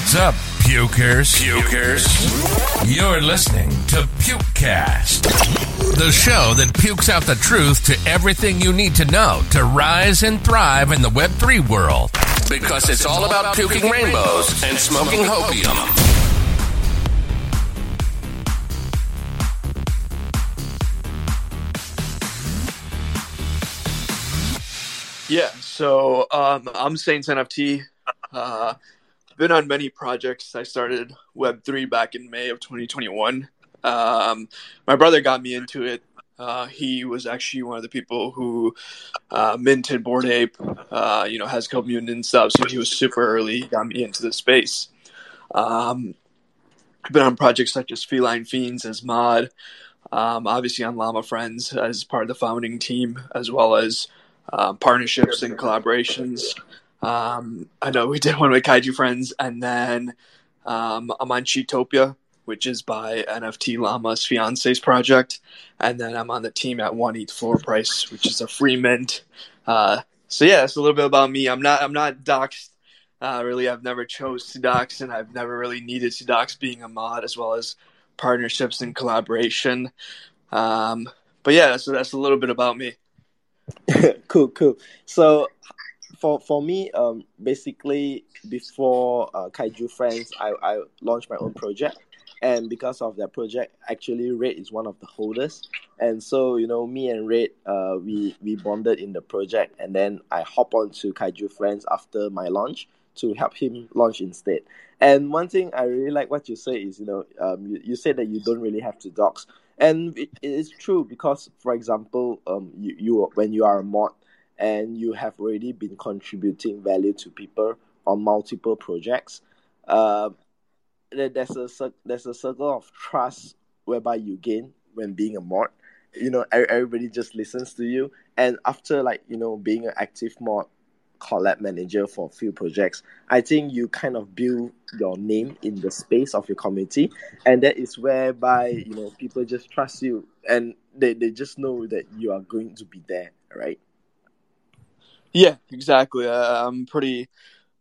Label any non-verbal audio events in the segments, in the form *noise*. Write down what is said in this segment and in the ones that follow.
What's up, pukers? Pukers. You're listening to Pukecast, the show that pukes out the truth to everything you need to know to rise and thrive in the Web3 world. Because it's all about puking rainbows and smoking hopium. Yeah, so um, I'm Saints NFT. Uh, been on many projects. I started Web3 back in May of 2021. Um, my brother got me into it. Uh, he was actually one of the people who uh, minted Bored Ape, uh, you know, has Mutant and stuff. So he was super early. He got me into the space. Um, I've been on projects such as Feline Fiends as mod, um, obviously on Llama Friends as part of the founding team, as well as uh, partnerships and collaborations. Um, I know we did *laughs* one with Kaiju Friends, and then um, I'm on Cheatopia, which is by NFT Llama's fiance's project, and then I'm on the team at One ETH Floor Price, which is a free mint. Uh, so yeah, it's a little bit about me. I'm not I'm not doxxed. Uh, really, I've never chose to dox, and I've never really needed to dox being a mod, as well as partnerships and collaboration. Um, but yeah, so that's a little bit about me. *laughs* cool, cool. So for for me, um, basically before uh, Kaiju Friends, I, I launched my own project, and because of that project, actually Red is one of the holders, and so you know me and Red, uh, we we bonded in the project, and then I hop on to Kaiju Friends after my launch to help him launch instead. And one thing I really like what you say is, you know, um, you, you said that you don't really have to dox. And it, it is true because for example um you, you when you are a mod and you have already been contributing value to people on multiple projects uh there's a there's a circle of trust whereby you gain when being a mod you know everybody just listens to you and after like you know being an active mod collab manager for a few projects, I think you kind of build your name in the space of your community, and that is whereby you know people just trust you and they, they just know that you are going to be there, right? Yeah, exactly. Uh, I'm pretty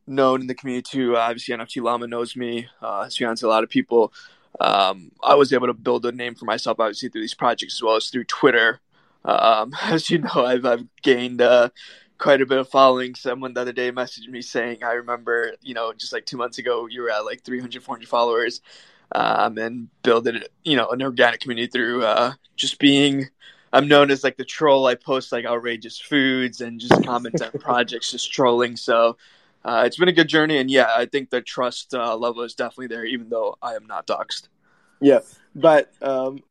known in the community too. Uh, obviously, NFT Llama knows me. Uh, Sfiance, a lot of people. Um, I was able to build a name for myself, obviously, through these projects as well as through Twitter. Um, *laughs* as you know, I've, I've gained uh, quite a bit of following. Someone the other day messaged me saying, I remember, you know, just like two months ago, you were at like 300, 400 followers um, and build it, you know, an organic community through uh, just being. I'm known as like the troll. I post like outrageous foods and just comment on *laughs* projects, just trolling. So uh, it's been a good journey, and yeah, I think the trust uh, level is definitely there, even though I am not doxxed. Yeah, but um,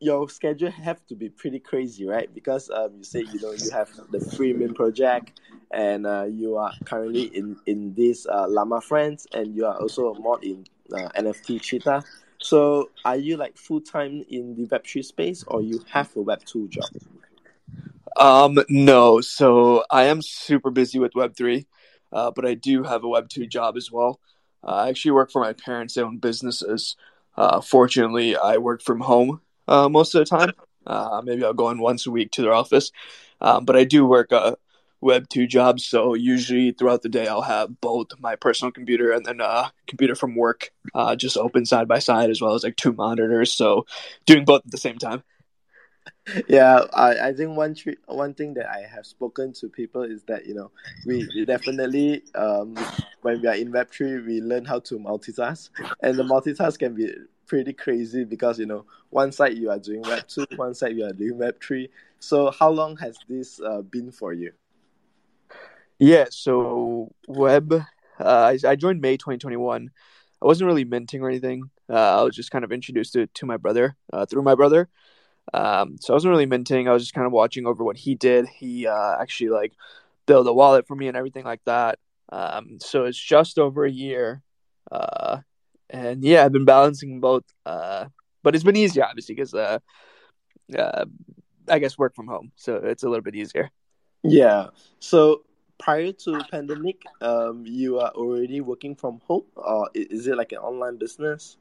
your schedule have to be pretty crazy, right? Because um, you say you know you have the free mint project, and uh, you are currently in in this uh, Llama Friends, and you are also a mod in uh, NFT Cheetah. So, are you like full time in the Web three space, or you have a Web two job? Um, no. So I am super busy with Web three, uh, but I do have a Web two job as well. Uh, I actually work for my parents' own businesses. Uh, fortunately, I work from home uh, most of the time. Uh, maybe I'll go in once a week to their office, um, but I do work a Web two jobs. So usually throughout the day, I'll have both my personal computer and then a uh, computer from work uh, just open side by side, as well as like two monitors. So doing both at the same time. Yeah, I, I think one tr- one thing that I have spoken to people is that you know we definitely um, when we are in Web three we learn how to multitask, and the multitask can be pretty crazy because you know one side you are doing web 2 one side you are doing web 3 so how long has this uh, been for you yeah so web uh, I, joined may 2021 i wasn't really minting or anything uh, i was just kind of introduced to, to my brother uh, through my brother um, so i wasn't really minting i was just kind of watching over what he did he uh, actually like built a wallet for me and everything like that um, so it's just over a year uh, and yeah, I've been balancing both. Uh, but it's been easier, obviously, because I guess work from home, so it's a little bit easier. Yeah. So prior to pandemic, um, you are already working from home, or is it like an online business?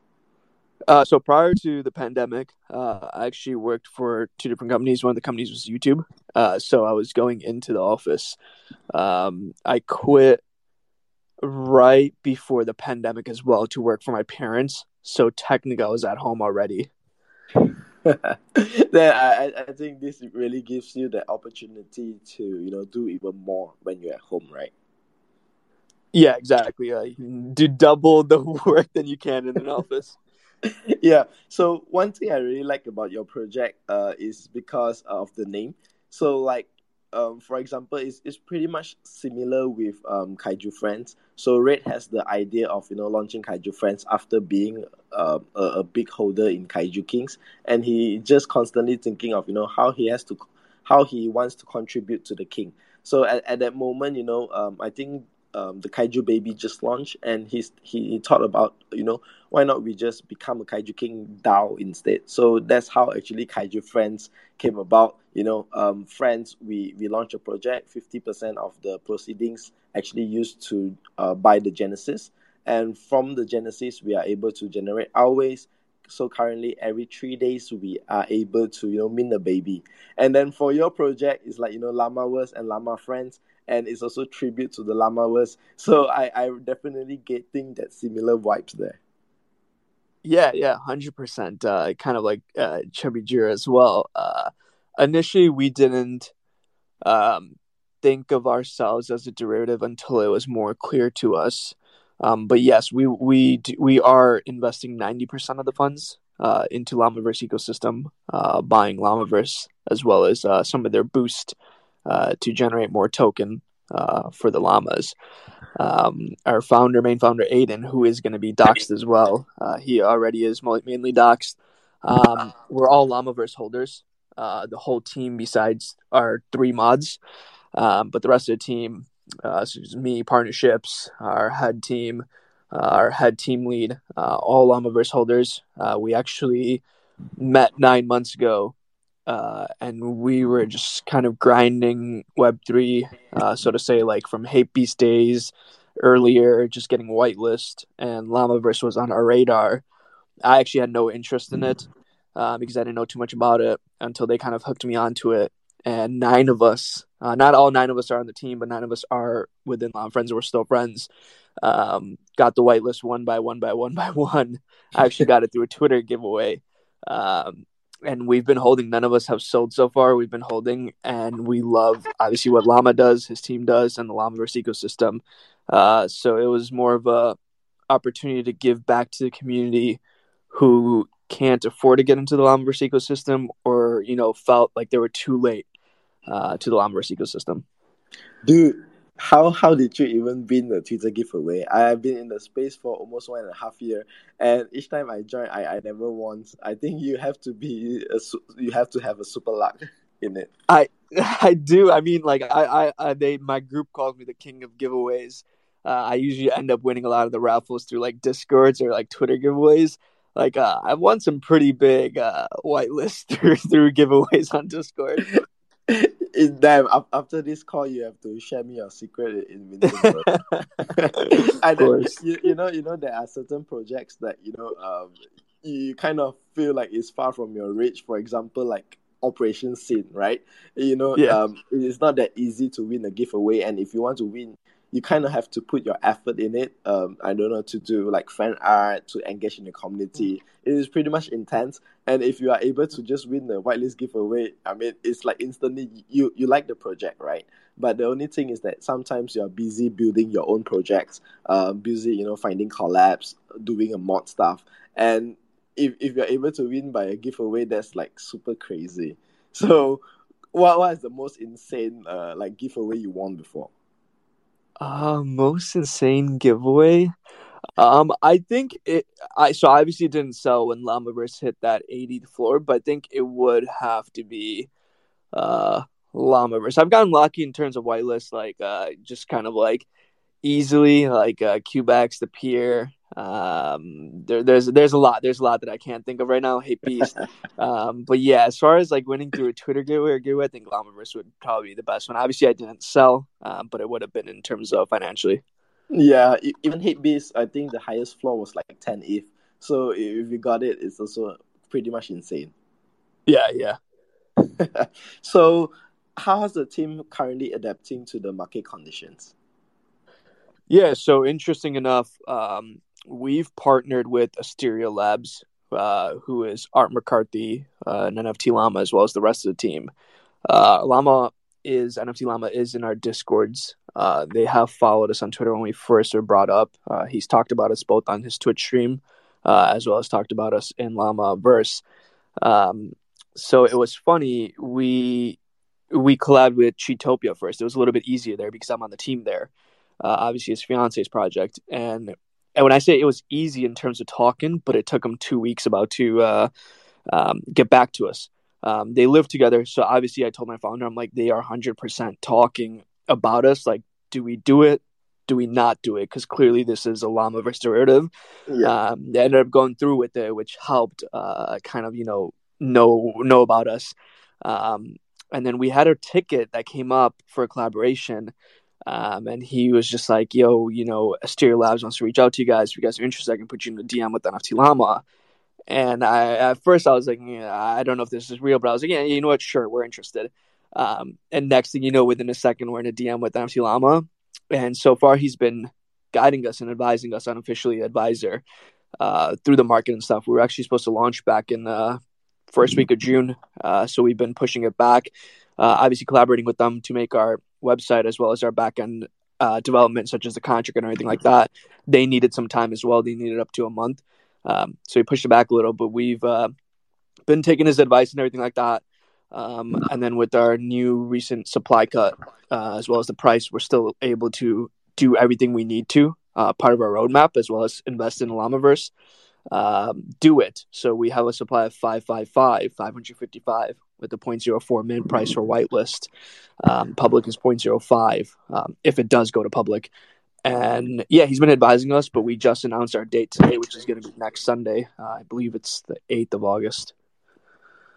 Uh, so prior to the pandemic, uh, I actually worked for two different companies. One of the companies was YouTube. Uh, so I was going into the office. Um, I quit right before the pandemic as well to work for my parents. So technically, I was at home already. *laughs* then I, I think this really gives you the opportunity to you know do even more when you're at home, right? Yeah, exactly. Uh, do double the *laughs* work than you can in an office. *laughs* yeah. So one thing I really like about your project uh, is because of the name. So like um, for example, it's, it's pretty much similar with um, Kaiju Friends. So Red has the idea of you know launching Kaiju Friends after being uh, a, a big holder in Kaiju Kings, and he just constantly thinking of you know how he has to, how he wants to contribute to the king. So at, at that moment, you know, um, I think um, the Kaiju Baby just launched, and he's he, he thought about you know why not we just become a Kaiju King DAO instead. So that's how actually Kaiju Friends came about. You know, um, Friends we we launched a project. Fifty percent of the proceedings actually used to uh, buy the Genesis, and from the Genesis we are able to generate our ways. So currently, every three days we are able to you know mint a baby, and then for your project, it's like you know Llamaverse and Llama Friends and it's also tribute to the Llamaverse. So I I definitely getting that similar vibes there. Yeah, yeah, 100%. uh. Kind of like uh, Chubby Jira as well. Uh, initially, we didn't um, think of ourselves as a derivative until it was more clear to us. Um, but yes, we we we are investing ninety percent of the funds uh, into Llamaverse ecosystem, uh, buying Llamaverse as well as uh, some of their boost uh, to generate more token uh, for the llamas. Um, our founder, main founder Aiden, who is going to be doxed as well. Uh, he already is mainly doxed. Um, we're all Llamaverse holders. Uh, the whole team, besides our three mods, um, but the rest of the team, uh, so me, partnerships, our head team, uh, our head team lead, all Llamaverse holders. we actually met nine months ago uh, and we were just kind of grinding Web three, uh, so to say, like from Hape Beast days earlier, just getting whitelist, and Llamaverse was on our radar. I actually had no interest in it uh, because I didn't know too much about it until they kind of hooked me onto it. And nine of us, uh, not all nine of us are on the team, but nine of us are within Llama Friends. We're still friends. Um, got the whitelist one by one by one *laughs* by one. I actually got it through a Twitter giveaway. Um, and we've been holding. None of us have sold so far. We've been holding, and we love obviously what Llama does, his team does, and the Llamaverse ecosystem. Uh, so it was more of a opportunity to give back to the community who can't afford to get into the Llamaverse ecosystem, or you know felt like they were too late uh, to the Llamaverse ecosystem. Dude, how how did you even win the Twitter giveaway? I have been in the space for almost one and a half year, and each time I join, I, I never won. I think you have to be a, you have to have a super luck in it. I *laughs* I do. I mean, like I I, I they my group calls me the king of giveaways. Uh, I usually end up winning a lot of the raffles through like discords or like Twitter giveaways. Like uh, I've won some pretty big uh, whitelist *laughs* through through giveaways on Discord. damn after this call you have to share me your secret in *laughs* *laughs* of course. You, you know you know there are certain projects that you know um you kind of feel like it's far from your reach for example like operation sin right you know yeah. um it's not that easy to win a giveaway and if you want to win you kind of have to put your effort in it. Um, I don't know to do like fan art to engage in the community. It is pretty much intense, and if you are able to just win the whitelist giveaway, I mean, it's like instantly you you like the project, right? But the only thing is that sometimes you are busy building your own projects, uh, busy you know finding collabs, doing a mod stuff, and if if you're able to win by a giveaway, that's like super crazy. *laughs* So, what what is the most insane uh, like giveaway you won before? Uh, most insane giveaway. Um, I think it. I so obviously it didn't sell when Llamaverse hit that eighty floor, but I think it would have to be, uh, Llamaverse. I've gotten lucky in terms of whitelist, like uh, just kind of like easily, like uh, Cubax, the Pier, um, there, there's there's a lot there's a lot that I can't think of right now. Hape Beast, *laughs* um, but yeah, as far as like winning through a Twitter giveaway or giveaway, I think Llamaverse would probably be the best one. Obviously, I didn't sell, um, but it would have been in terms of financially. Yeah, even Hape Beast, I think the highest floor was like ten ETH. So if you got it, it's also pretty much insane. Yeah, yeah. *laughs* so, how is the team currently adapting to the market conditions? Yeah, so interesting enough, um, we've partnered with Asteria Labs, uh, who is Art McCarthy, uh, and NFT Llama, as well as the rest of the team. Uh, Llama is NFT Llama is in our discords. Uh, they have followed us on Twitter when we first were brought up. Uh, he's talked about us both on his Twitch stream, uh, as well as talked about us in Llamaverse. Um, so it was funny. We we collabed with Cheatopia first. It was a little bit easier there because I'm on the team there. Uh, obviously, his fiance's project, and and when I say it was easy in terms of talking, but it took them two weeks about to uh, um, get back to us. Um, they live together, so obviously, I told my founder, I'm like, they are 100% talking about us. Like, do we do it? Do we not do it? Because clearly, this is a llama versus derivative. Yeah. Um, they ended up going through with it, which helped uh, kind of you know know know about us. Um, and then we had a ticket that came up for a collaboration. Um, and he was just like, yo, you know, Asteria Labs wants to reach out to you guys. If you guys are interested, I can put you in the DM with NFT Llama. And I, at first, I was like, yeah, I don't know if this is real, but I was like, yeah, you know what? Sure, we're interested. Um, and next thing you know, within a second, we're in a DM with NFT Llama. And so far, he's been guiding us and advising us unofficially advisor uh, through the market and stuff. We were actually supposed to launch back in the first week of June. Uh, so we've been pushing it back. Uh, obviously, collaborating with them to make our website as well as our backend uh, development, such as the contract and everything like that. They needed some time as well. They needed up to a month. Um, so we pushed it back a little, but we've uh, been taking his advice and everything like that. Um, and then with our new recent supply cut, uh, as well as the price, we're still able to do everything we need to, uh, part of our roadmap, as well as invest in Llamaverse. Um, do it. So we have a supply of 555, 555 with the 0.04 min price for whitelist. Um, public is 0.05 um, if it does go to public. And yeah, he's been advising us, but we just announced our date today, which is going to be next Sunday. Uh, I believe it's the 8th of August.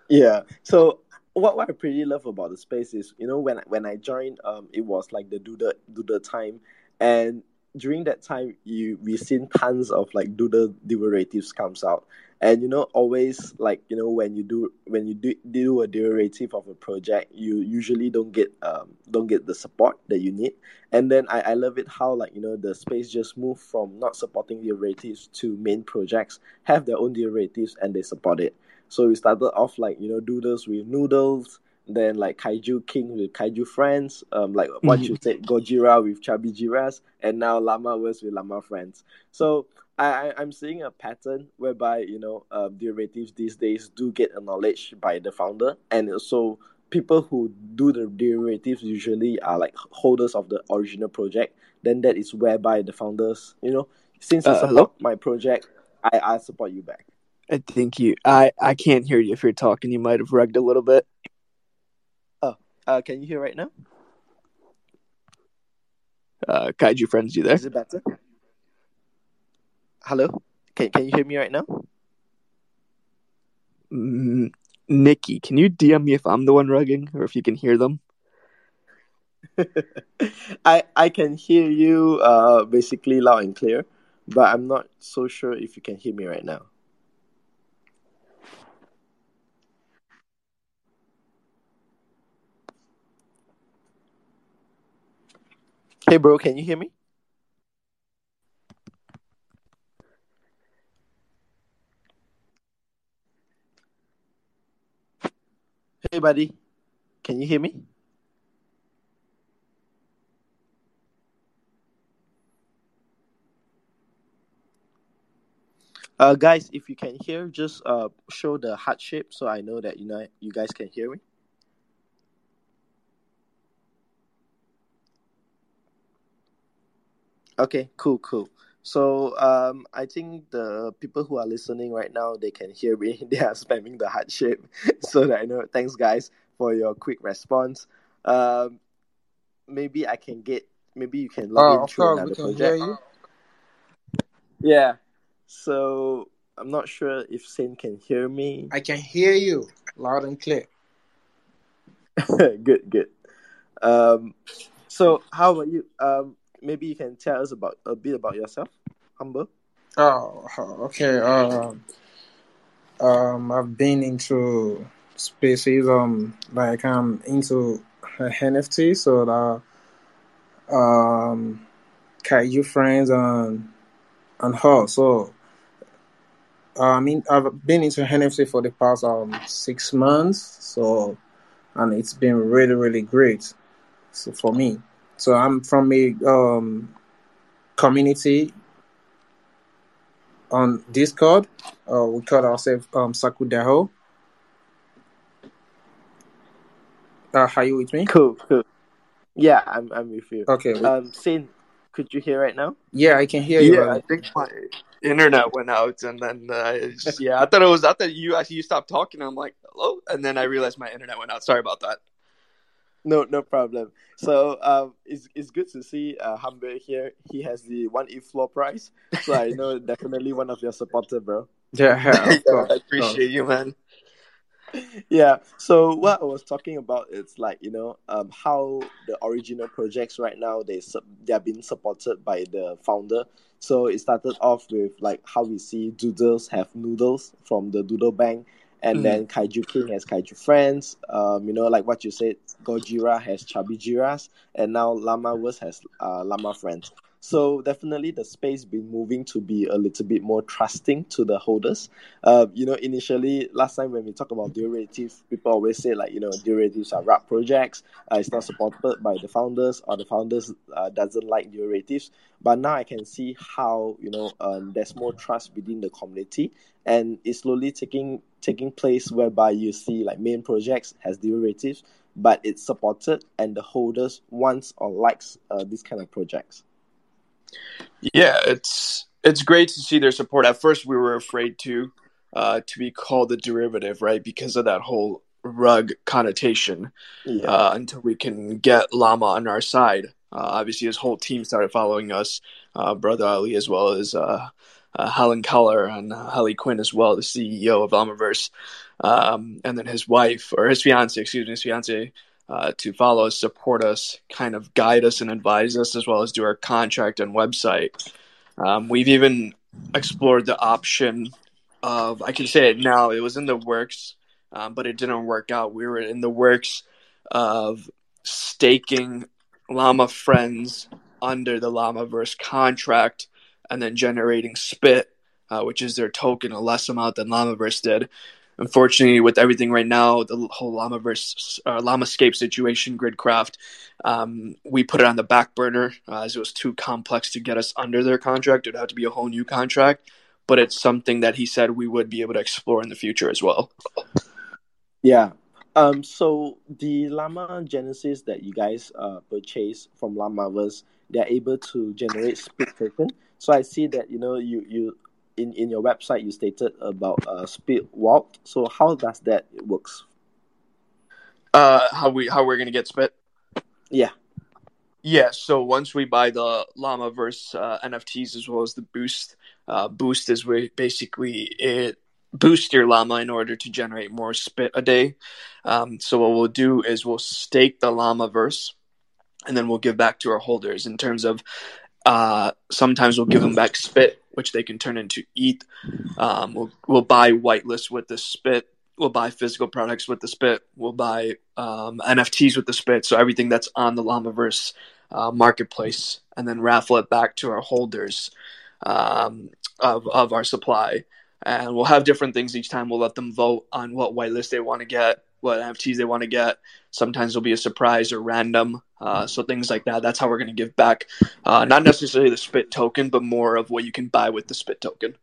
Yeah. So what, what I pretty love about the space is, you know, when when I joined, um, it was like the doodle doodle time, and during that time, you we've seen tons of like doodle derivatives comes out, and you know always like you know when you do when you do, do a derivative of a project you usually don't get um don't get the support that you need. And then I, I love it how like you know the space just moved from not supporting derivatives to main projects have their own derivatives and they support it. So we started off like you know doodles with noodles then like kaiju king with kaiju friends um like what mm-hmm. you said gojira with chubby jiras and now llama was with llama friends. So I, I'm seeing a pattern whereby you know uh, derivatives these days do get acknowledged by the founder, and also people who do the derivatives usually are like holders of the original project. Then that is whereby the founders, you know, since you uh, support hello? my project, I, I support you back. I think you. I I can't hear you if you're talking. You might have rugged a little bit. Oh, uh, can you hear right now? Uh, Kaiju friends, you there? Is it better? Hello, can can you hear me right now? Mm, Nikki, can you DM me if I'm the one rugging or if you can hear them? *laughs* I I can hear you uh basically loud and clear, but I'm not so sure if you can hear me right now. Hey bro, can you hear me? Hey, buddy. Can you hear me? Uh, guys, if you can hear, just uh, show the heart shape so I know that you know you guys can hear me. Okay, cool, cool. So um, I think the people who are listening right now they can hear me. *laughs* They are spamming the heart shape, *laughs* so that I know. Thanks, guys, for your quick response. Um, maybe I can get. Maybe you can log oh, in through another project. Yeah. So I'm not sure if Saint can hear me. I can hear you loud and clear. *laughs* good, good. Um, so how about you? Um, maybe you can tell us about a bit about yourself, Humble. Oh, okay. Um, um, I've been into spaces. Um, like I'm into NFT, so that um, Kaiju friends and and her. So I mean, I've been into NFT for the past um six months. So and it's been really really great. So for me, so I'm from a um community on Discord. Uh, we call ourselves um Sakudaho. Uh, are you with me? Cool, cool. Yeah, I'm I'm with you. Okay. we- Um, Saint, could you hear right now? yeah, I can hear you. Yeah, I think my internet went out, and then uh, just, yeah, I thought it was. I thought you actually you stopped talking. I'm like, hello, and then I realized my internet went out. Sorry about that. No, no problem. So um, it's it's good to see uh Humble here. He has the one E floor prize. So I know *laughs* definitely one of your supporter, bro. yeah, of *laughs* Yeah. I appreciate you, man. yeah so what i was talking about is like you know um how the original projects right now they sub- they are being supported by the founder so it started off with like how we see doodles have noodles from the doodle bank and Mm. then kaiju king has kaiju friends um you know like what you said gojira has chubby jiras and now Llamaverse has uh llama friends so definitely the space been moving to be a little bit more trusting to the holders uh, you know, initially last time when we talk about derivatives, people always say like, you know, derivatives are rap projects. Uh, it's not supported by the founders, or the founders uh, doesn't like derivatives. But now I can see how you know um, there's more trust within the community, and it's slowly taking taking place whereby you see like main projects has derivatives, but it's supported, and the holders wants or likes uh, these kind of projects. Yeah, it's it's great to see their support. At first, we were afraid to uh, to be called a derivative, right, because of that whole rug connotation. Yeah. uh, until we can get Llama on our side. Uh, obviously, his whole team started following us, uh, Brother Ali, as well as uh, uh, Helen Keller and uh, Harley Quinn, as well, the CEO of Llamaverse, um, and then his wife, or his fiance, excuse me, his fiance, uh, to follow us, support us, kind of guide us and advise us, as well as do our contract and website. Um, we've even explored the option of, I can say it now, it was in the works, um, but it didn't work out. We were in the works of staking Llama Friends under the Llamaverse contract and then generating Spit, uh, which is their token, a less amount than Llamaverse did. Unfortunately, with everything right now, the whole Llamaverse, uh, Llamascape situation, Gridcraft, um, we put it on the back burner uh, as it was too complex to get us under their contract. It would have to be a whole new contract, but it's something that he said we would be able to explore in the future as well. Yeah. Um. So the Llama Genesis that you guys uh purchased from Llamaverse, they're able to generate spit token. So I see that you know you you in in your website you stated about uh speed walk. So how does that works? Uh, how we how we're gonna get Spit? Yeah. Yeah, so once we buy the Llamaverse uh, NFTs as well as the Boost, uh, Boost is where basically it boosts your llama in order to generate more spit a day. Um, so what we'll do is we'll stake the Llamaverse, and then we'll give back to our holders in terms of uh, sometimes we'll give them back spit, which they can turn into ETH. Um, we'll we'll buy whitelist with the spit. We'll buy physical products with the spit. We'll buy um, NFTs with the spit. So everything that's on the Llamaverse uh, marketplace, and then raffle it back to our holders um, of of our supply. And we'll have different things each time. We'll let them vote on what whitelist they want to get, what NFTs they want to get. Sometimes it'll be a surprise or random. Uh, so things like that. That's how we're going to give back, uh, not necessarily the spit token, but more of what you can buy with the spit token.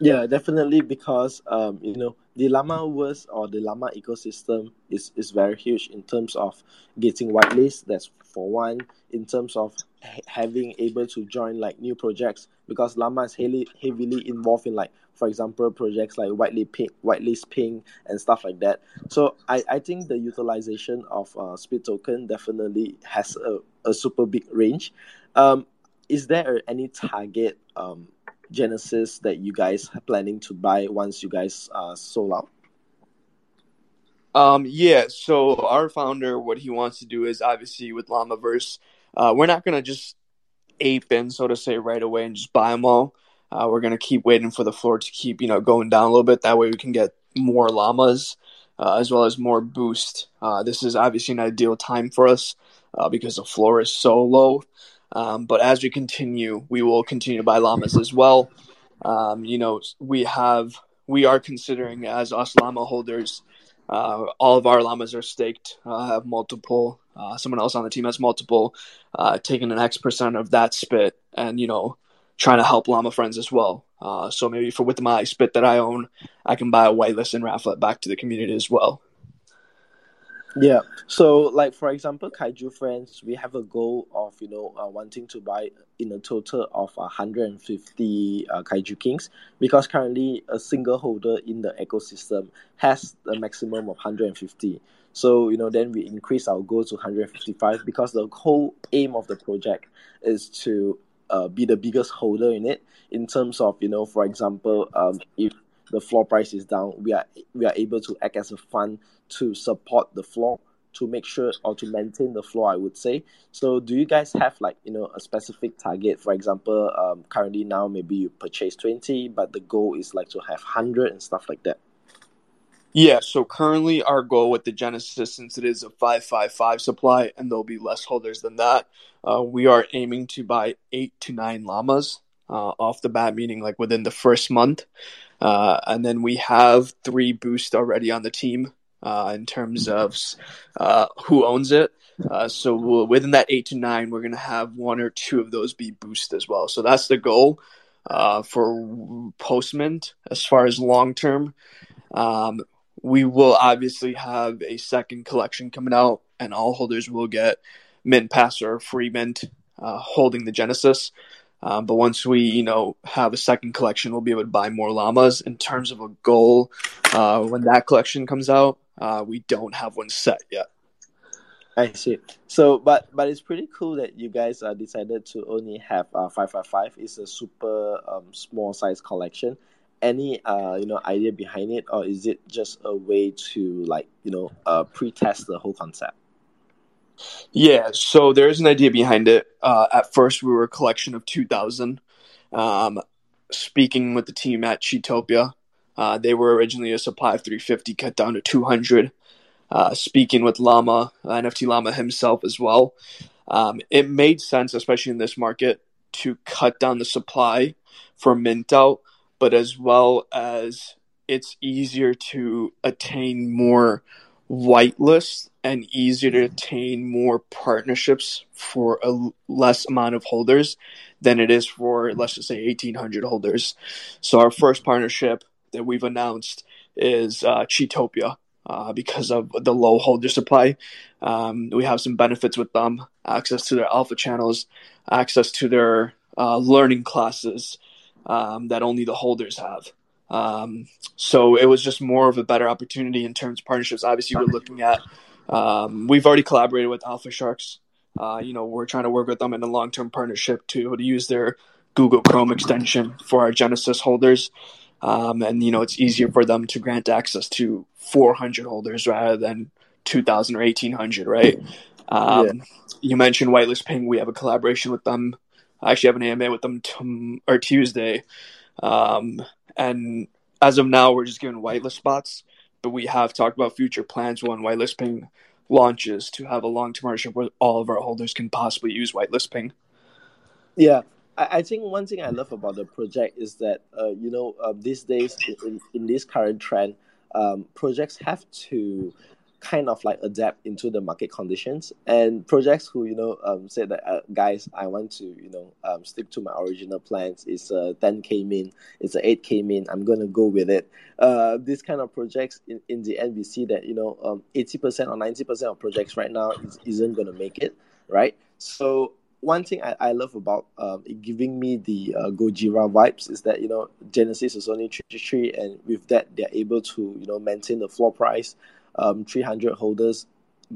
Yeah, definitely because um, you know the Llamaverse or the Llama ecosystem is, is very huge in terms of getting whitelist. That's for one. In terms of ha- having able to join like new projects because Llama is heavily heavily involved in like for example projects like whitelist ping, whitelist ping and stuff like that. So I, I think the utilization of uh, spit token definitely has a, a super big range. Um, is there any target um Genesis that you guys are planning to buy once you guys uh, sold out? Um, yeah, so our founder, what he wants to do is obviously with Llamaverse, uh, we're not going to just ape in, so to say, right away and just buy them all. Uh, we're going to keep waiting for the floor to keep, you know, going down a little bit. That way we can get more llamas uh, as well as more boost. Uh, this is obviously an ideal time for us uh, because the floor is so low. Um, but as we continue, we will continue to buy llamas as well. Um, you know, we have we are considering as us llama holders, uh, all of our llamas are staked. Uh, have multiple. Someone else on the team has multiple, taking an X percent of that spit, and you know, trying to help llama friends as well. Uh, so maybe for with my spit that I own, I can buy a whitelist and raffle it back to the community as well. Yeah. So, like for example, Kaiju Friends, we have a goal of you know uh, wanting to buy in a total of 150 uh, Kaiju Kings because currently a single holder in the ecosystem has a maximum of 150. So you know then we increase our goal to 155 because the whole aim of the project is to uh, be the biggest holder in it in terms of you know for example um, if the floor price is down, we are we are able to act as a fund to support the floor to make sure or to maintain the floor. I would say. So, do you guys have like you know a specific target? For example, um, currently now maybe you purchase twenty, but the goal is like to have hundred and stuff like that. Yeah, so currently our goal with the Genesis, since it is a 555 supply and there'll be less holders than that, uh, we are aiming to buy eight to nine llamas uh, off the bat, meaning like within the first month. Uh, and then we have three boosts already on the team uh, in terms of uh, who owns it. Uh, so we'll, within that eight to nine, we're going to have one or two of those be boost as well. So that's the goal for Postmint as far as long term. Um, we will obviously have a second collection coming out, and all holders will get mint pass or free mint uh, holding the Genesis. Um, but once we, you know, have a second collection, we'll be able to buy more llamas. In terms of a goal, uh, when that collection comes out, uh, we don't have one set yet. I see. So, but but it's pretty cool that you guys uh, decided to only have uh, five five five. It's a super um, small size collection. Any uh you know idea behind it, or is it just a way to like you know uh pre-test the whole concept? Yeah, so there's an idea behind it. Uh, at first, we were a collection of 2,000. Um, speaking with the team at Cheatopia, uh, they were originally a supply of 350, cut down to 200. Uh, speaking with Llama, NFT Llama himself as well, um, it made sense, especially in this market, to cut down the supply for mint out, but as well as it's easier to attain more whitelist and easier to attain more partnerships for a less amount of holders than it is for let's just say 1800 holders. So our first partnership that we've announced is uh, uh, because of the low holder supply. Um, we have some benefits with them access to their alpha channels access to their uh, learning classes um, that only the holders have um, so it was just more of a better opportunity in terms of partnerships. Obviously, we're looking at. Um, we've already collaborated with Alpha Sharks. Uh, you know, we're trying to work with them in a long-term partnership to, to use their Google Chrome extension for our Genesis holders. Um, and you know, it's easier for them to grant access to 400 holders rather than 2,000 or 1,800, right? Um, yeah. You mentioned Whitelist Ping. We have a collaboration with them. I actually have an AMA with them t- or Tuesday. Um, and as of now, we're just giving whitelist spots, but we have talked about future plans when whitelist ping launches to have a long term partnership where all of our holders can possibly use whitelist ping. Yeah, I, think one thing I love about the project is that uh, you know uh, these days in, in this current trend, um, projects have to kind of like adapt into the market conditions. And projects who you know um, said that uh, guys i want to you know um, stick to my original plans it's a 10k min it's a 8k min i'm gonna go with it. Uh, this kind of projects in, in the end we see that you know um, 80% or 90% of projects right now is, isn't gonna make it right? So one thing I, I love about um, giving me the uh, Gojira vibes is that you know Genesis is only 33 and with that they're able to you know maintain the floor price um, 300 holders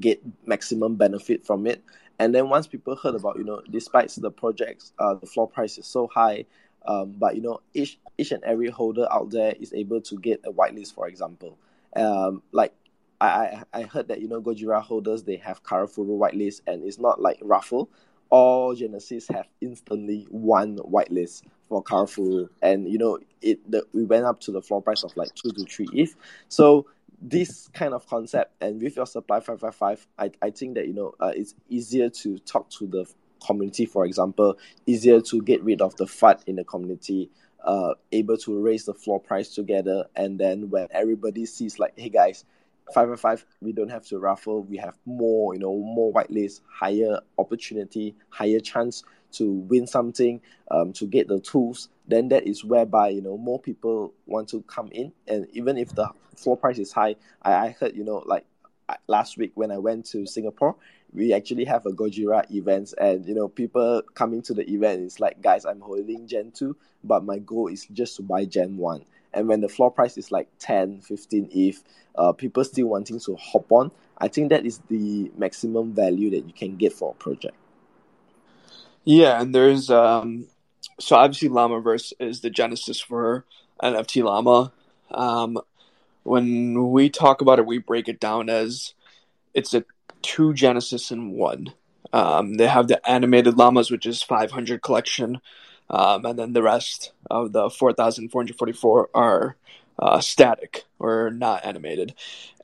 get maximum benefit from it. And then once people heard about, you know, despite the projects, uh, the floor price is so high, um, but you know, each each and every holder out there is able to get a whitelist, for example. Um, like I, I heard that you know Gojira holders they have Karafuru whitelist and it's not like Raffle. All Genesis have instantly one whitelist for Karafuru, and you know it. The, we went up to the floor price of like two to three ETH. So this kind of concept and with your supply 555 i, I think that you know uh, it's easier to talk to the community, for example, easier to get rid of the FUD in the community, uh, able to raise the floor price together, and then when everybody sees like, hey guys, five and five, we don't have to raffle. We have more, you know, more whitelist, higher opportunity, higher chance to win something, um, to get the tools. Then that is whereby you know more people want to come in, and even if the floor price is high, I, I heard you know like last week when I went to Singapore, we actually have a Gojira events, and you know people coming to the event is like, guys, I'm holding Gen two, but my goal is just to buy Gen one. And when the floor price is like 10, 15 ETH, uh, people still wanting to hop on, I think that is the maximum value that you can get for a project. Yeah, and there's um, so obviously Llamaverse is the genesis for NFT Llama. Um, when we talk about it, we break it down as it's a two genesis in one. Um, they have the animated llamas, which is 500 collection, um, and then the rest of the 4,444 are uh, static or not animated.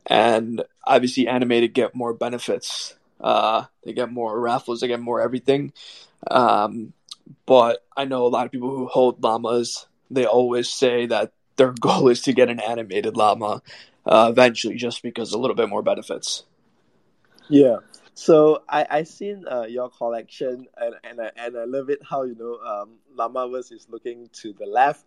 And obviously, animated get more benefits. Uh, they get more raffles. They get more everything. Um, but I know a lot of people who hold llamas. They always say that their *laughs* goal is to get an animated llama uh, eventually, just because a little bit more benefits. Yeah. So I I seen uh, your collection and and I, and I love it how you know um Llamaverse is looking to the left,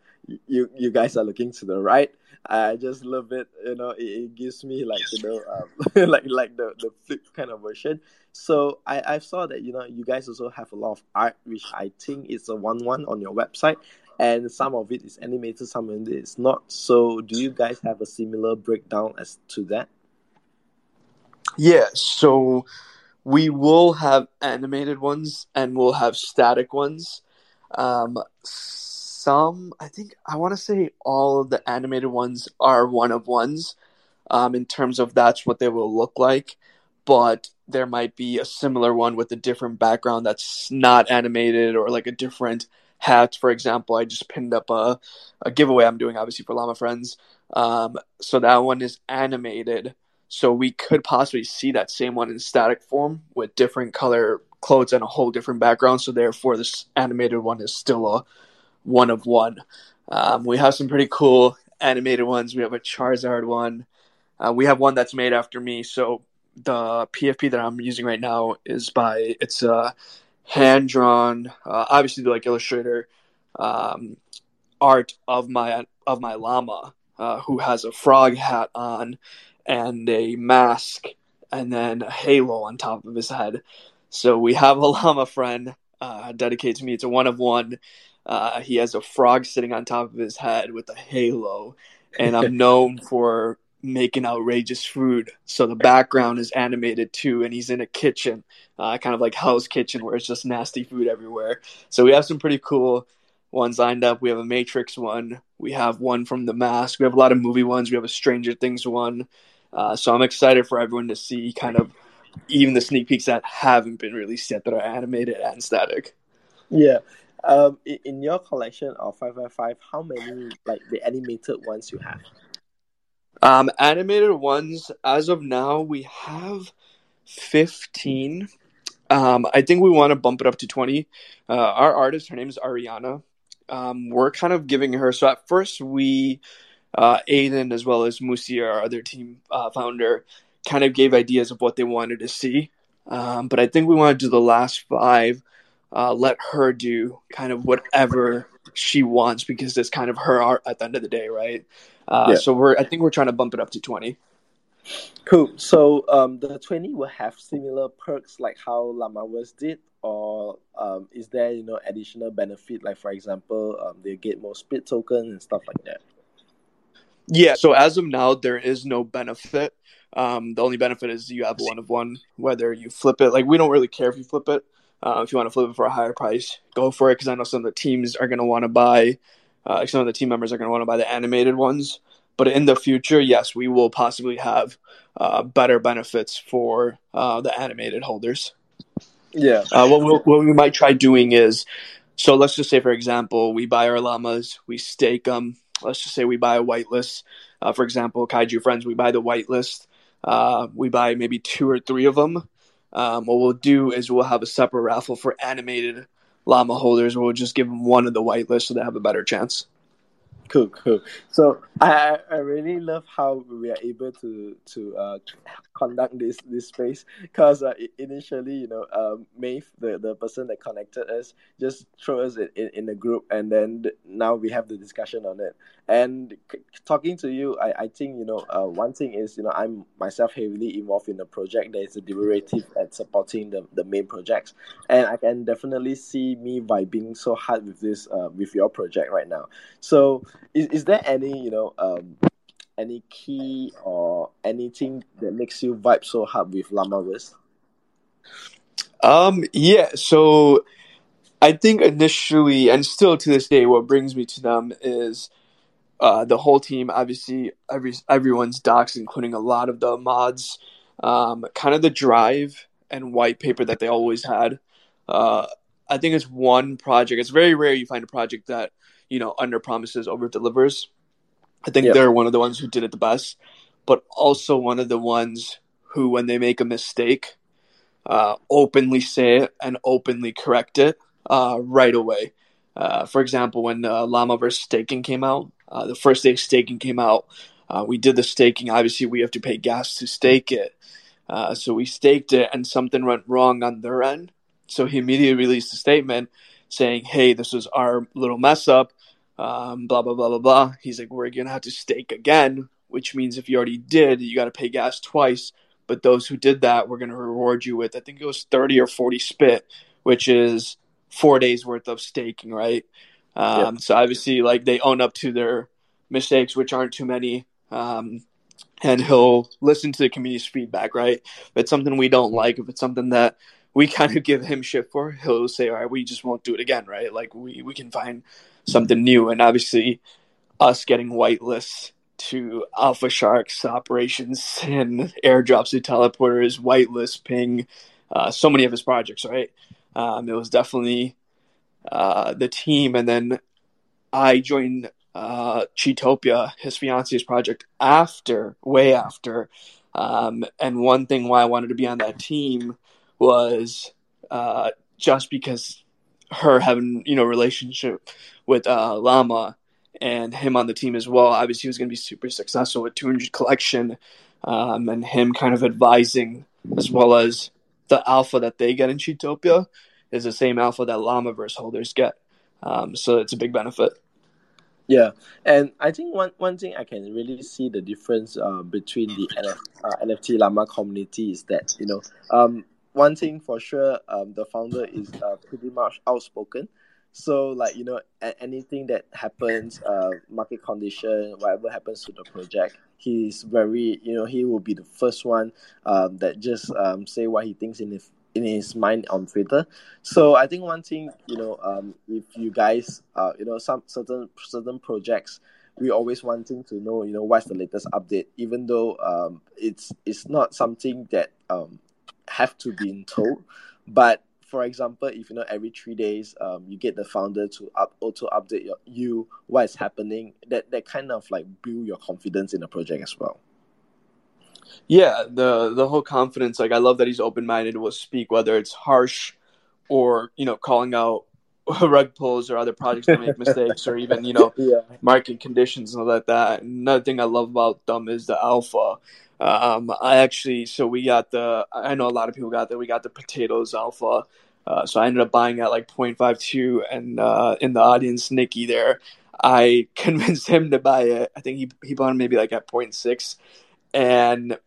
you you guys are looking to the right. I just love it. You know, it, it gives me like you know um, *laughs* like like the the flip kind of version. So I I saw that you know you guys also have a lot of art, which I think is a one one on your website. And some of it is animated, some of it is not. So, do you guys have a similar breakdown as to that? Yeah, so we will have animated ones and we'll have static ones. Um, some, I think, I want to say all of the animated ones are one of ones um, in terms of that's what they will look like. But there might be a similar one with a different background that's not animated or like a different hat. For example, I just pinned up a, a giveaway I'm doing, obviously, for Llama Friends. Um, so that one is animated so we could possibly see that same one in static form with different color clothes and a whole different background. So therefore, this animated one is still a one of one. Um, we have some pretty cool animated ones. We have a Charizard one. Uh, we have one that's made after me. So the PFP that I'm using right now is by it's a hand drawn, uh, obviously like Illustrator um, art of my of my llama uh, who has a frog hat on and a mask and then a halo on top of his head. So we have a llama friend uh, to me. It's a one of one. Uh, he has a frog sitting on top of his head with a halo, and I'm *laughs* known for making outrageous food. So the background is animated too, and he's in a kitchen, uh, kind of like Hell's Kitchen, where it's just nasty food everywhere. So we have some pretty cool ones lined up. We have a Matrix one. We have one from The Mask. We have a lot of movie ones. We have a Stranger Things one. Uh, so I'm excited for everyone to see kind of even the sneak peeks that haven't been released yet that are animated and static. Yeah. Um, in your collection of 555, how many like the animated ones you have? Um, animated ones as of now we have 15. Um, I think we want to bump it up to 20. Uh, our artist, her name is Ariana. Um, we're kind of giving her. So at first we uh, Aiden as well as Musi, our other team uh, founder, kind of gave ideas of what they wanted to see. Um, but I think we want to do the last five, uh, let her do kind of whatever she wants because it's kind of her art at the end of the day, right? Uh, yeah. So we're I think we're trying to bump it up to twenty. Cool. So um, the twenty will have similar perks like how Llamaverse did, or um, is there you know additional benefit like for example um, they get more spit token and stuff like that? Yeah, so as of now, there is no benefit. Um, the only benefit is you have one of one, whether you flip it. Like, we don't really care if you flip it. Uh, if you want to flip it for a higher price, go for it because I know some of the teams are going to want to buy, uh, some of the team members are going to want to buy the animated ones. But in the future, yes, we will possibly have uh, better benefits for uh, the animated holders. Yeah. Uh, what, we'll, what we might try doing is so let's just say, for example, we buy our llamas, we stake them, let's just say we buy a whitelist. Uh, for example, Kaiju Friends, we buy the whitelist. Uh, we buy maybe two or three of them. Um, what we'll do is we'll have a separate raffle for animated llama holders. We'll just give them one of the whitelists so they have a better chance. Cool, cool. So I I really love how we are able to to uh, conduct this this space. Because uh, initially you know um, Maeve the, the person that connected us just threw us in, in, in a group and then now we have the discussion on it. And c- talking to you I, I think you know uh, one thing is you know I'm myself heavily involved in the project that is a derivative at supporting the, the main projects. And I can definitely see me vibing so hard with this uh, with your project right now. So is, is there any you know um any key or anything that makes you vibe so hard with Llamaverse? Um, yeah, so I think initially and still to this day, what brings me to them is uh, the whole team. Obviously, every everyone's docs, including a lot of the mods. Um, kind of the drive and white paper that they always had. Uh, I think it's one project. It's very rare you find a project that you know under promises over delivers. I think they're one of the ones who did it the best, but also one of the ones who, when they make a mistake, uh, openly say it and openly correct it uh, right away. Uh, for example, when uh, Llamaverse staking came out, uh, the first day staking came out, uh, we did the staking. Obviously, we have to pay gas to stake it. Uh, so we staked it, and something went wrong on their end. So he immediately released a statement saying, "Hey, this was our little mess up um, blah blah blah blah blah. He's like, we're gonna have to stake again, which means if you already did, you got to pay gas twice. But those who did that, we're gonna reward you with I think it was thirty or forty spit, which is four days worth of staking, right? Um, So obviously, like they own up to their mistakes, which aren't too many. Um, and he'll listen to the community's feedback, right? If it's something we don't like, if it's something that we kind of give him shit for, he'll say, all right, we just won't do it again, right? Like we, we can find something new. And obviously, us getting whitelists to Alpha Sharks operations and airdrops to teleporters, whitelist ping, uh, so many of his projects, right? Um, it was definitely uh, the team. And then I joined uh, Cheatopia, his fiance's project, after, way after. Um, and one thing why I wanted to be on that team was uh, just because her having you know relationship with uh, Llama and him on the team as well. Obviously, he was going to be super successful with 200 collection um, and him kind of advising as well as the alpha that they get in Cheatopia is the same alpha that Llamaverse holders get. Um, so it's a big benefit. Yeah, and I think one, one thing I can really see the difference uh, between the NF, uh, NFT Llama community is that you know um, one thing for sure um, the founder is uh, pretty much outspoken. So like you know anything that happens uh market condition whatever happens to the project he's very you know he will be the first one um that just um say what he thinks in his in his mind on twitter. So i think one thing you know um if you guys uh you know some certain certain projects we always wanting to know you know what's the latest update even though um it's it's not something that um have to be told but for example, if you know every three days, um, you get the founder to up auto update your, you what is happening. That that kind of like build your confidence in the project as well. Yeah, the the whole confidence. Like I love that he's open minded. Will speak whether it's harsh or you know calling out *laughs* rug pulls or other projects that make mistakes or even you know *laughs* yeah. market conditions and all like that. Another thing I love about them is the alpha. Um, I actually, so we got the, I know a lot of people got that. We got the Potatoz alpha. Uh, so I ended up buying at like 0.52 and, uh, in the audience, Nikki there, I *laughs* convinced him to buy it. I think he, he bought it maybe like at 0.6 and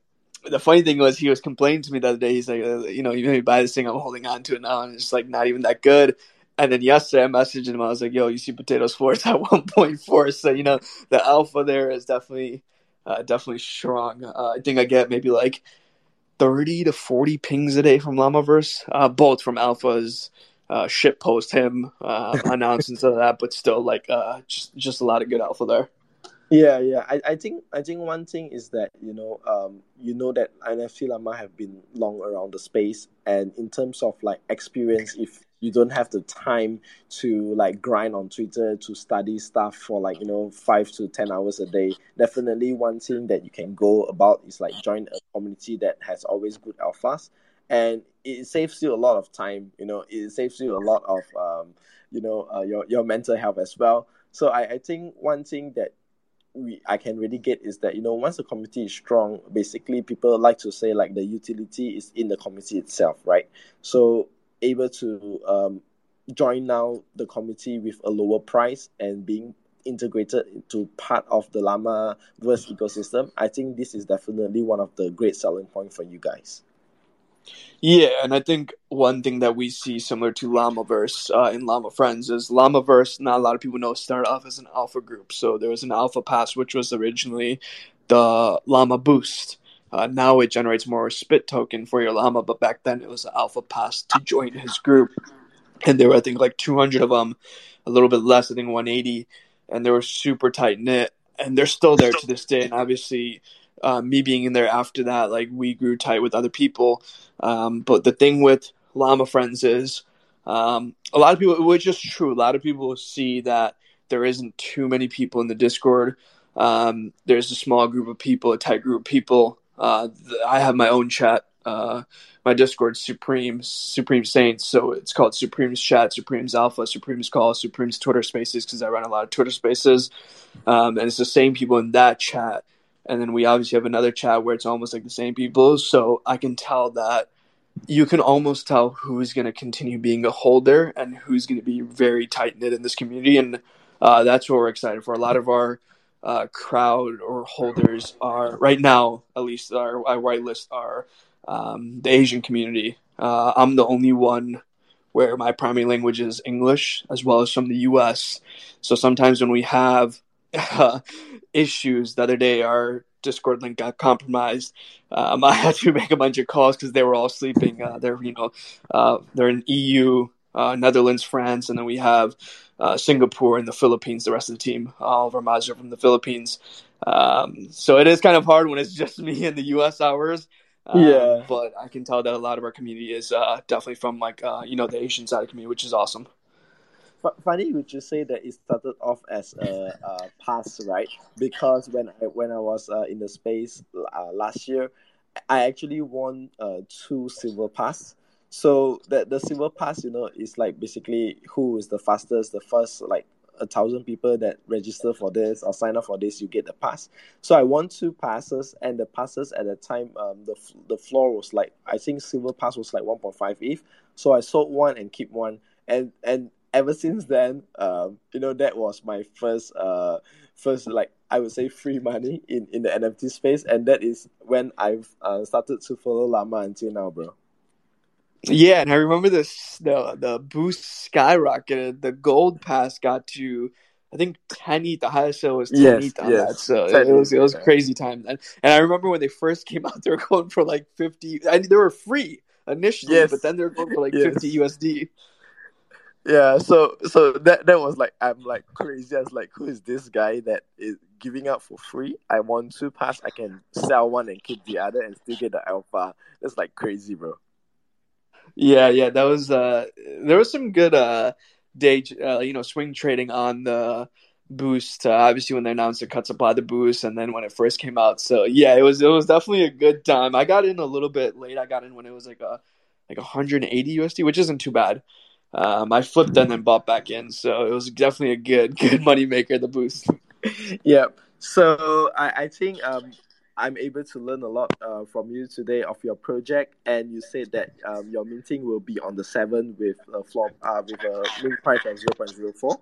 the funny thing was he was complaining to me the other day. He's like, uh, you know, you made me buy this thing. I'm holding on to it now, and it's like not even that good. And then yesterday I messaged him. I was like, yo, you see Potatoz force at *laughs* 1.4. So you know the alpha there is definitely uh, definitely strong. Uh, I think I get maybe like 30 to 40 pings a day from Llamaverse, uh, both from Alpha's uh, shit post him uh, *laughs* announcements of that, but still like uh, just just a lot of good Alpha there. Yeah, yeah. I, I think I think one thing is that you know um you know that NFT Llama have been long around the space, and in terms of like experience, if you don't have the time to like grind on Twitter to study stuff for like you know five to ten hours a day. Definitely one thing that you can go about is like join a community that has always good alphas and it saves you a lot of time. You know, it saves you a lot of um, you know uh, your your mental health as well. So I, I think one thing that we I can really get is that you know once the community is strong, basically people like to say like the utility is in the community itself, right? So able to um, join now the community with a lower price and being integrated into part of the Llama verse ecosystem, I think this is definitely one of the great selling point for you guys. Yeah, and I think one thing that we see similar to Llamaverse uh, in Llama Friends is Llamaverse. Not a lot of people know started off as an alpha group. So there was an alpha pass, which was originally the Llama Boost. Uh, now it generates more spit token for your llama, but back then it was an alpha pass to join his group, and there were I think like 200 of them, a little bit less, I think 180, and they were super tight knit, and they're still there to this day. And obviously, uh, me being in there after that, like we grew tight with other people. Um, but the thing with Llama Friends is um, a lot of people, which is true, a lot of people see that there isn't too many people in the Discord. Um, there's a small group of people, a tight group of people. Uh, I have my own chat. Uh, my Discord Supreme Supreme Saints, so it's called Supreme's Chat, Supreme's Alpha, Supreme's Call, Supreme's Twitter Spaces because I run a lot of Twitter Spaces, um, and it's the same people in that chat and then we obviously have another chat where it's almost like the same people. So I can tell that you can almost tell who's going to continue being a holder and who's going to be very tight knit in this community, and uh, that's what we're excited for. A lot of our uh, crowd or holders are right now, at least our, our whitelist are um, the Asian community. Uh, I'm the only one where my primary language is English, as well as from the U.S. So sometimes when we have uh, issues. The other day, our Discord link got compromised. Um, I had to *laughs* make a bunch of calls because they were all sleeping. Uh, they're you know uh, they're in EU, uh, Netherlands, France, and then we have uh, Singapore and the Philippines. The rest of the team, all of our mods are from the Philippines. Um, so it is kind of hard when it's just me in the US hours. Um, yeah, but I can tell that a lot of our community is uh, definitely from like uh, you know the Asian side of the community, which is awesome funny would you say that it started off as a, a pass, right? Because when I when I was uh, in the space uh, last year, I actually won uh, two silver pass. So the the silver pass, you know, is like basically who is the fastest, the first like a thousand people that register for this or sign up for this, you get the pass. So I won two passes, and the passes at the time, um, the the floor was like I think silver pass was like one point five ETH. So I sold one and keep one, and and ever since then, um, you know, that was my first, uh, first like I would say free money in in the NFT space, and that is when I've uh, started to follow Llama until now, bro. Yeah, and I remember this the the boost skyrocketed. The gold pass got to I think ten ETH. The highest sale was ten yes, ETH on yes. that. So it was it was crazy time then. And I remember when they first came out, *laughs* they were going for like fifty. I mean, they were free initially, yes. but then they were going for like fifty USD yeah so so that that was like i'm like crazy i was like who is this guy that is giving out for free i want two pass i can sell one and keep the other and still get the alpha that's like crazy bro yeah yeah that was uh there was some good uh day uh, you know swing trading on the boost uh, obviously when they announced the cut supply the boost and then when it first came out so yeah it was it was definitely a good time i got in a little bit late i got in when it was like a like 180 usd which isn't too bad um, I flipped and then bought back in, so it was definitely a good *laughs* good money maker. The boost. *laughs* yep. So I, I think um, I'm able to learn a lot uh, from you today of your project, and you said that um, your minting will be on the seventh with a floor uh, with a mint price of zero point zero four.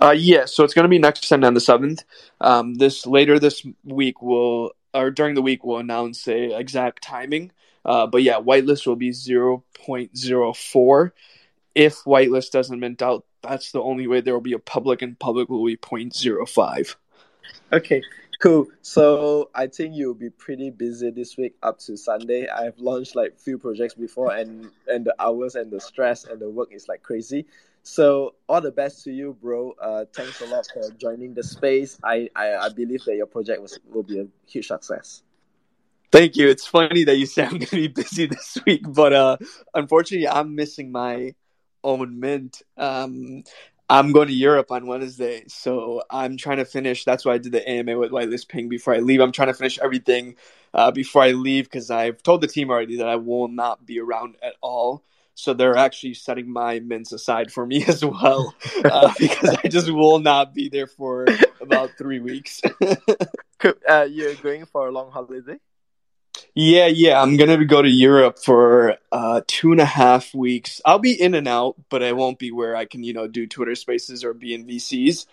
Uh, yeah, so it's going to be next Sunday on the seventh. Um, this later this week will or during the week we'll announce a exact timing. Uh, but yeah, whitelist will be 0.04. If whitelist doesn't mint out, that's the only way there will be a public, and public will be 0.05. Okay, cool. So I think you'll be pretty busy this week up to Sunday. I've launched like few projects before, and and the hours and the stress and the work is like crazy. So all the best to you, bro. Uh, thanks a lot for joining the space. I, I, I believe that your project was, will be a huge success. Thank you. It's funny that you say I'm going to be busy this week, but uh, unfortunately, I'm missing my own mint. Um, I'm going to Europe on Wednesday, so I'm trying to finish. That's why I did the AMA with Whitelist Ping before I leave. I'm trying to finish everything uh, before I leave because I've told the team already that I will not be around at all. So they're actually setting my mints aside for me *laughs* as well uh, *laughs* because I just will not be there for about three weeks. *laughs* uh, you're going for a long holiday? Yeah, yeah. I'm gonna go to Europe for uh, two and a half weeks. I'll be in and out, but I won't be where I can, you know, do Twitter Spaces or be in VCs.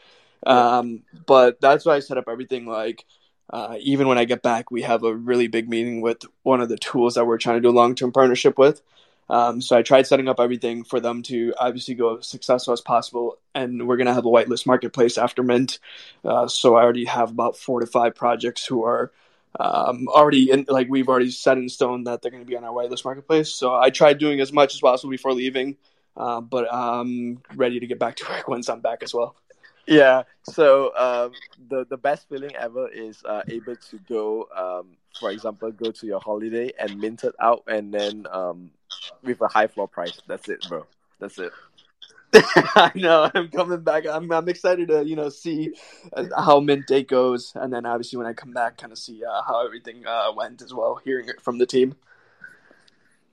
Um, but that's why I set up everything. Like, uh, even when I get back, we have a really big meeting with one of the tools that we're trying to do a long term partnership with. Um, so I tried setting up everything for them to obviously go as successful as possible. And we're going to have a whitelist marketplace after Mint. Uh, so I already have about four to five projects who are um, already in, like we've already set in stone that they're going to be on our whitelist marketplace. So I tried doing as much as possible before leaving, uh, but I'm ready to get back to *laughs* work once I'm back as well. Yeah. So um, the the best feeling ever is uh, able to go, um, for example, go to your holiday and mint it out, and then um, with a high floor price. That's it, bro. That's it. *laughs* I know. I'm coming back. I'm I'm excited to you know see uh, how mint day goes, and then obviously when I come back, kind of see uh, how everything uh, went as well. Hearing it from the team.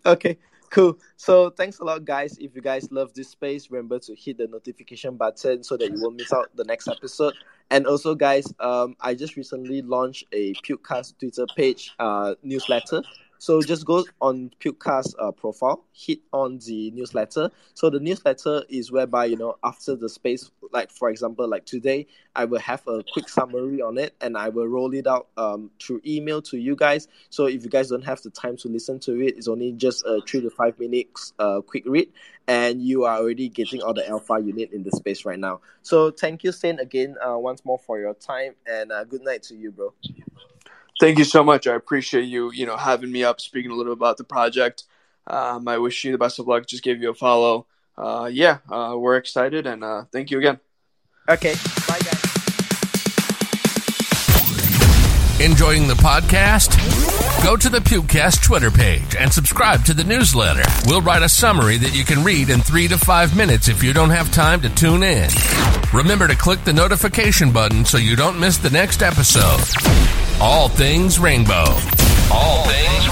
Okay, cool. So thanks a lot, guys. If you guys love this space, remember to hit the notification button so that you won't miss out the next episode. And also, guys, um, I just recently launched a Pukecast Twitter page uh, newsletter. So just go on Pukecast uh, profile, hit on the newsletter. So the newsletter is whereby you know after the space, like for example, like today, I will have a quick summary on it, and I will roll it out um, through email to you guys. So if you guys don't have the time to listen to it, it's only just a three to five minutes uh, quick read, and you are already getting all the alpha you need in the space right now. So thank you, Saint, again uh, once more for your time, and uh, good night to you, bro. Thank you so much. I appreciate you, you know, having me up, speaking a little about the project. Um, I wish you the best of luck. Just give you a follow. Uh, yeah, uh, we're excited, and uh, thank you again. Okay, bye guys. Enjoying the podcast? Go to the Pukecast Twitter page and subscribe to the newsletter. We'll write a summary that you can read in three to five minutes if you don't have time to tune in. Remember to click the notification button so you don't miss the next episode. All things rainbow. All things